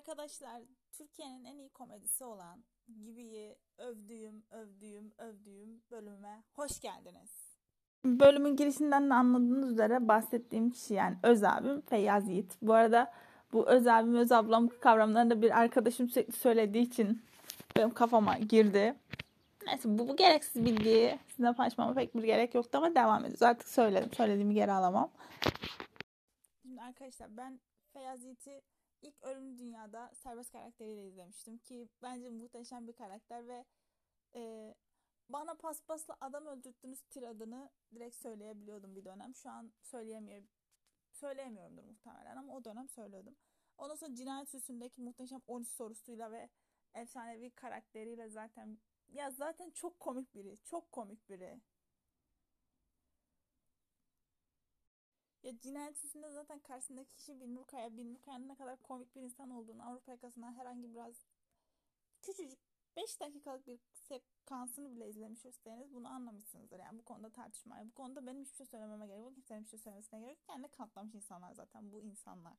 Arkadaşlar Türkiye'nin en iyi komedisi olan Gibi'yi övdüğüm, övdüğüm, övdüğüm bölüme hoş geldiniz. Bölümün girişinden de anladığınız üzere bahsettiğim kişi yani öz abim Feyyaz Yiğit. Bu arada bu öz abim, öz ablam kavramlarını da bir arkadaşım sürekli söylediği için benim kafama girdi. Neyse bu, bu gereksiz bilgiyi sizinle paylaşmama pek bir gerek yoktu ama devam ediyoruz. Artık söyledim. Söylediğimi geri alamam. Şimdi arkadaşlar ben Feyyaz Yiğit'i ilk Ölümlü Dünya'da serbest karakteriyle izlemiştim ki bence muhteşem bir karakter ve e, bana paspasla adam öldürttünüz tiradını direkt söyleyebiliyordum bir dönem. Şu an söyleyemiyorum. Söyleyemiyorumdur muhtemelen ama o dönem söylüyordum. Ondan sonra Cinayet Süsü'ndeki muhteşem 13 sorusuyla ve efsanevi karakteriyle zaten ya zaten çok komik biri. Çok komik biri. Ya cinayet süsünde zaten karşısındaki kişi Binnur Kaya. Binnur Kaya'nın ne kadar komik bir insan olduğunu Avrupa yakasından herhangi biraz küçücük 5 dakikalık bir sekansını bile izlemiş olsaydınız bunu anlamışsınızdır. Yani bu konuda tartışmaya. Bu konuda benim hiçbir şey söylememe gerek yok. Kimsenin hiçbir şey söylemesine gerek yok. Kendi kanıtlamış insanlar zaten bu insanlar.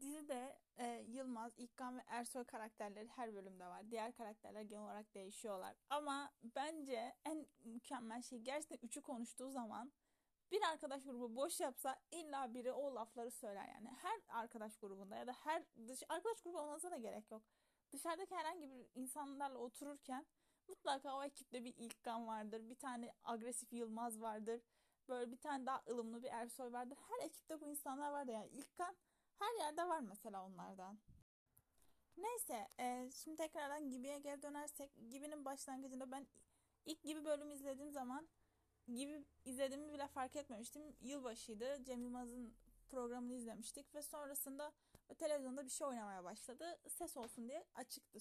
Dizide e, Yılmaz, İlkan ve Ersoy karakterleri her bölümde var. Diğer karakterler genel olarak değişiyorlar. Ama bence en mükemmel şey gerçekten üçü konuştuğu zaman bir arkadaş grubu boş yapsa illa biri o lafları söyler yani. Her arkadaş grubunda ya da her dış arkadaş grubu olmasına da gerek yok. Dışarıdaki herhangi bir insanlarla otururken mutlaka o ekipte bir İlkan vardır. Bir tane agresif Yılmaz vardır. Böyle bir tane daha ılımlı bir Ersoy vardır. Her ekipte bu insanlar vardır yani. İlkan her yerde var mesela onlardan. Neyse e, şimdi tekrardan Gibi'ye geri dönersek Gibi'nin başlangıcında ben ilk Gibi bölümü izlediğim zaman Gibi izlediğimi bile fark etmemiştim. Yılbaşıydı. Cem Yılmaz'ın programını izlemiştik ve sonrasında televizyonda bir şey oynamaya başladı. Ses olsun diye açıktı.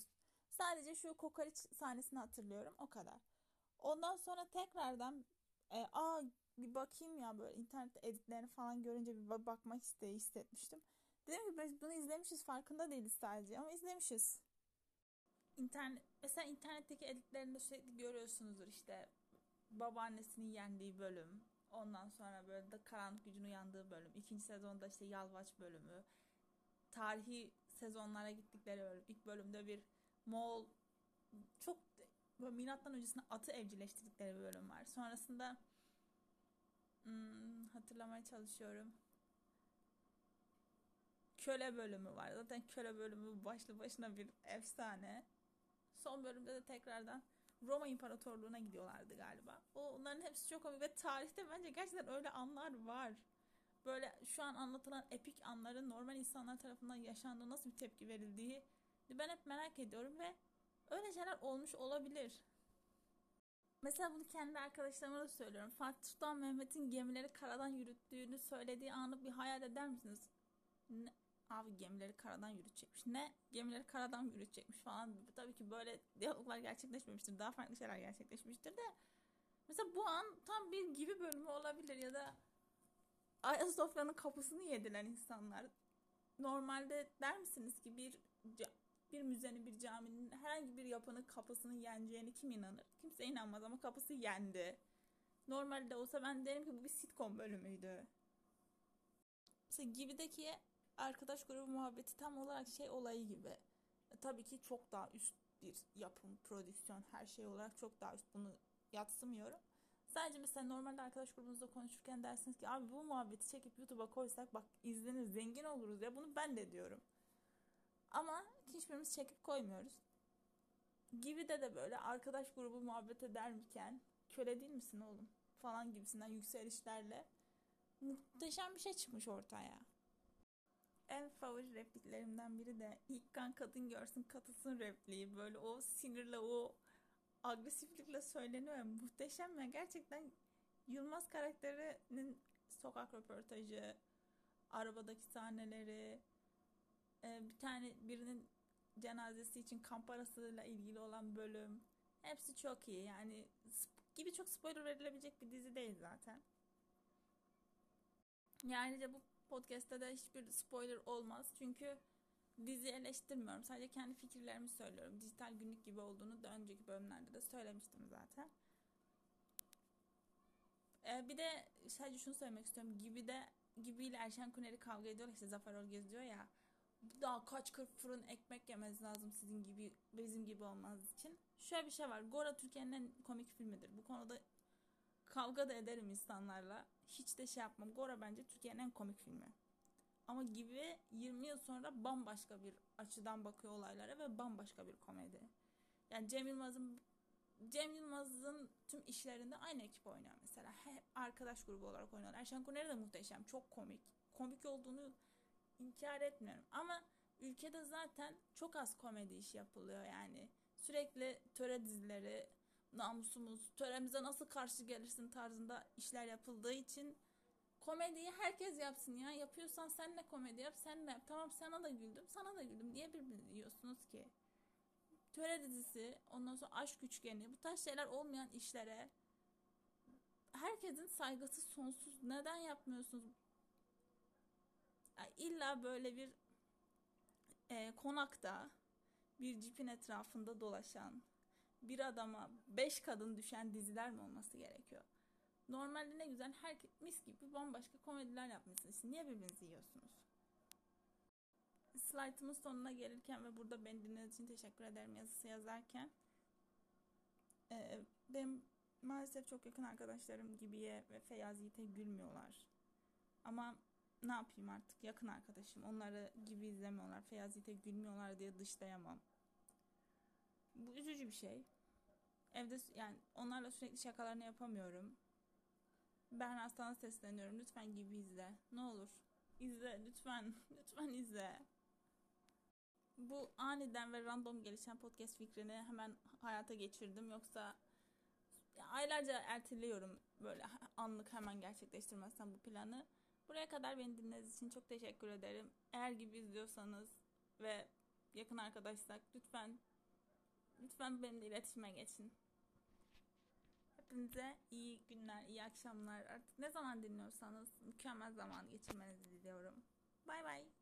Sadece şu kokoreç sahnesini hatırlıyorum o kadar. Ondan sonra tekrardan e, aa bir bakayım ya böyle internet editlerini falan görünce bir bakmak isteği hissetmiştim. Dedim ki biz bunu izlemişiz farkında değiliz sadece ama izlemişiz. İnternet, mesela internetteki editlerinde sürekli görüyorsunuzdur işte babaannesinin yendiği bölüm. Ondan sonra böyle de karanlık gücün uyandığı bölüm. İkinci sezonda işte Yalvaç bölümü. Tarihi sezonlara gittikleri bölüm. İlk bölümde bir Moğol çok böyle milattan öncesinde atı evcilleştirdikleri bir bölüm var. Sonrasında hmm, hatırlamaya çalışıyorum köle bölümü var. Zaten köle bölümü başlı başına bir efsane. Son bölümde de tekrardan Roma İmparatorluğu'na gidiyorlardı galiba. O, onların hepsi çok komik ve tarihte bence gerçekten öyle anlar var. Böyle şu an anlatılan epik anların normal insanlar tarafından yaşandığı nasıl bir tepki verildiği ben hep merak ediyorum ve öyle şeyler olmuş olabilir. Mesela bunu kendi arkadaşlarıma da söylüyorum. Fatih Sultan Mehmet'in gemileri karadan yürüttüğünü söylediği anı bir hayal eder misiniz? Ne, Abi gemileri karadan yürütecekmiş. Ne? Gemileri karadan yürütecekmiş falan. Tabii ki böyle diyaloglar gerçekleşmemiştir. Daha farklı şeyler gerçekleşmiştir de. Mesela bu an tam bir gibi bölümü olabilir ya da Ayasofya'nın kapısını yedilen insanlar. Normalde der misiniz ki bir bir müzenin, bir caminin herhangi bir yapının kapısını yeneceğini kim inanır? Kimse inanmaz ama kapısı yendi. Normalde olsa ben derim ki bu bir sitcom bölümüydü. Mesela Gibi'deki arkadaş grubu muhabbeti tam olarak şey olayı gibi. E, tabii ki çok daha üst bir yapım, prodüksiyon, her şey olarak çok daha üst. Bunu yatsımıyorum. Sadece mesela normalde arkadaş grubunuzda konuşurken dersiniz ki abi bu muhabbeti çekip YouTube'a koysak bak izlenir zengin oluruz ya bunu ben de diyorum. Ama hiçbirimiz çekip koymuyoruz. Gibi de de böyle arkadaş grubu muhabbet ederken köle değil misin oğlum falan gibisinden yükselişlerle muhteşem bir şey çıkmış ortaya en favori repliklerimden biri de ilk kan kadın görsün katılsın repliği. Böyle o sinirle o agresiflikle söyleniyor. Muhteşem ya. Gerçekten Yılmaz karakterinin sokak röportajı, arabadaki sahneleri, e, bir tane birinin cenazesi için kamp arasıyla ilgili olan bölüm. Hepsi çok iyi. Yani gibi çok spoiler verilebilecek bir dizi değil zaten. Yani de bu podcast'te de hiçbir spoiler olmaz. Çünkü dizi eleştirmiyorum. Sadece kendi fikirlerimi söylüyorum. Dijital günlük gibi olduğunu da önceki bölümlerde de söylemiştim zaten. Ee, bir de sadece şunu söylemek istiyorum. Gibi de Gibi ile Erşen Kuneri kavga ediyorlar. İşte Zafer Orgez diyor ya. daha kaç kırk fırın ekmek yemez lazım sizin gibi bizim gibi olmaz için. Şöyle bir şey var. Gora Türkiye'nin en komik filmidir. Bu konuda kavga da ederim insanlarla. Hiç de şey yapmam. Gora bence Türkiye'nin en komik filmi. Ama gibi 20 yıl sonra bambaşka bir açıdan bakıyor olaylara ve bambaşka bir komedi. Yani Cem Yılmaz'ın Cem Yılmaz'ın tüm işlerinde aynı ekip oynuyor mesela. Hep arkadaş grubu olarak oynuyorlar. Erşen Kuneri de muhteşem. Çok komik. Komik olduğunu inkar etmiyorum. Ama ülkede zaten çok az komedi iş yapılıyor yani. Sürekli töre dizileri, namusumuz, töremize nasıl karşı gelirsin tarzında işler yapıldığı için komediyi herkes yapsın ya. Yapıyorsan sen de komedi yap, sen de yap. Tamam sana da güldüm, sana da güldüm diye birbirinizi yiyorsunuz ki. Töre dizisi, ondan sonra aşk üçgeni, bu tarz şeyler olmayan işlere herkesin saygısı sonsuz. Neden yapmıyorsunuz? Yani illa böyle bir e, konakta bir cipin etrafında dolaşan bir adama beş kadın düşen diziler mi olması gerekiyor? Normalde ne güzel her mis gibi bambaşka komediler yapmışsınız. Niye birbirinizi yiyorsunuz? Slaytımın sonuna gelirken ve burada beni dinlediğiniz için teşekkür ederim yazısı yazarken e, benim maalesef çok yakın arkadaşlarım Gibi'ye ve Feyyaz Yiğit'e gülmüyorlar. Ama ne yapayım artık yakın arkadaşım. Onları gibi izlemiyorlar. Feyyaz Yiğit'e gülmüyorlar diye dışlayamam. Bu üzücü bir şey. Evde yani onlarla sürekli şakalarını yapamıyorum. Ben sana sesleniyorum. Lütfen gibi izle. Ne olur. İzle lütfen. Lütfen izle. Bu aniden ve random gelişen podcast fikrini hemen hayata geçirdim. Yoksa aylarca erteliyorum böyle anlık hemen gerçekleştirmezsem bu planı. Buraya kadar beni dinlediğiniz için çok teşekkür ederim. Eğer gibi izliyorsanız ve yakın arkadaşsak lütfen lütfen benimle iletişime geçin. Hepinize iyi günler, iyi akşamlar. Artık ne zaman dinliyorsanız mükemmel zaman geçirmenizi diliyorum. Bay bay.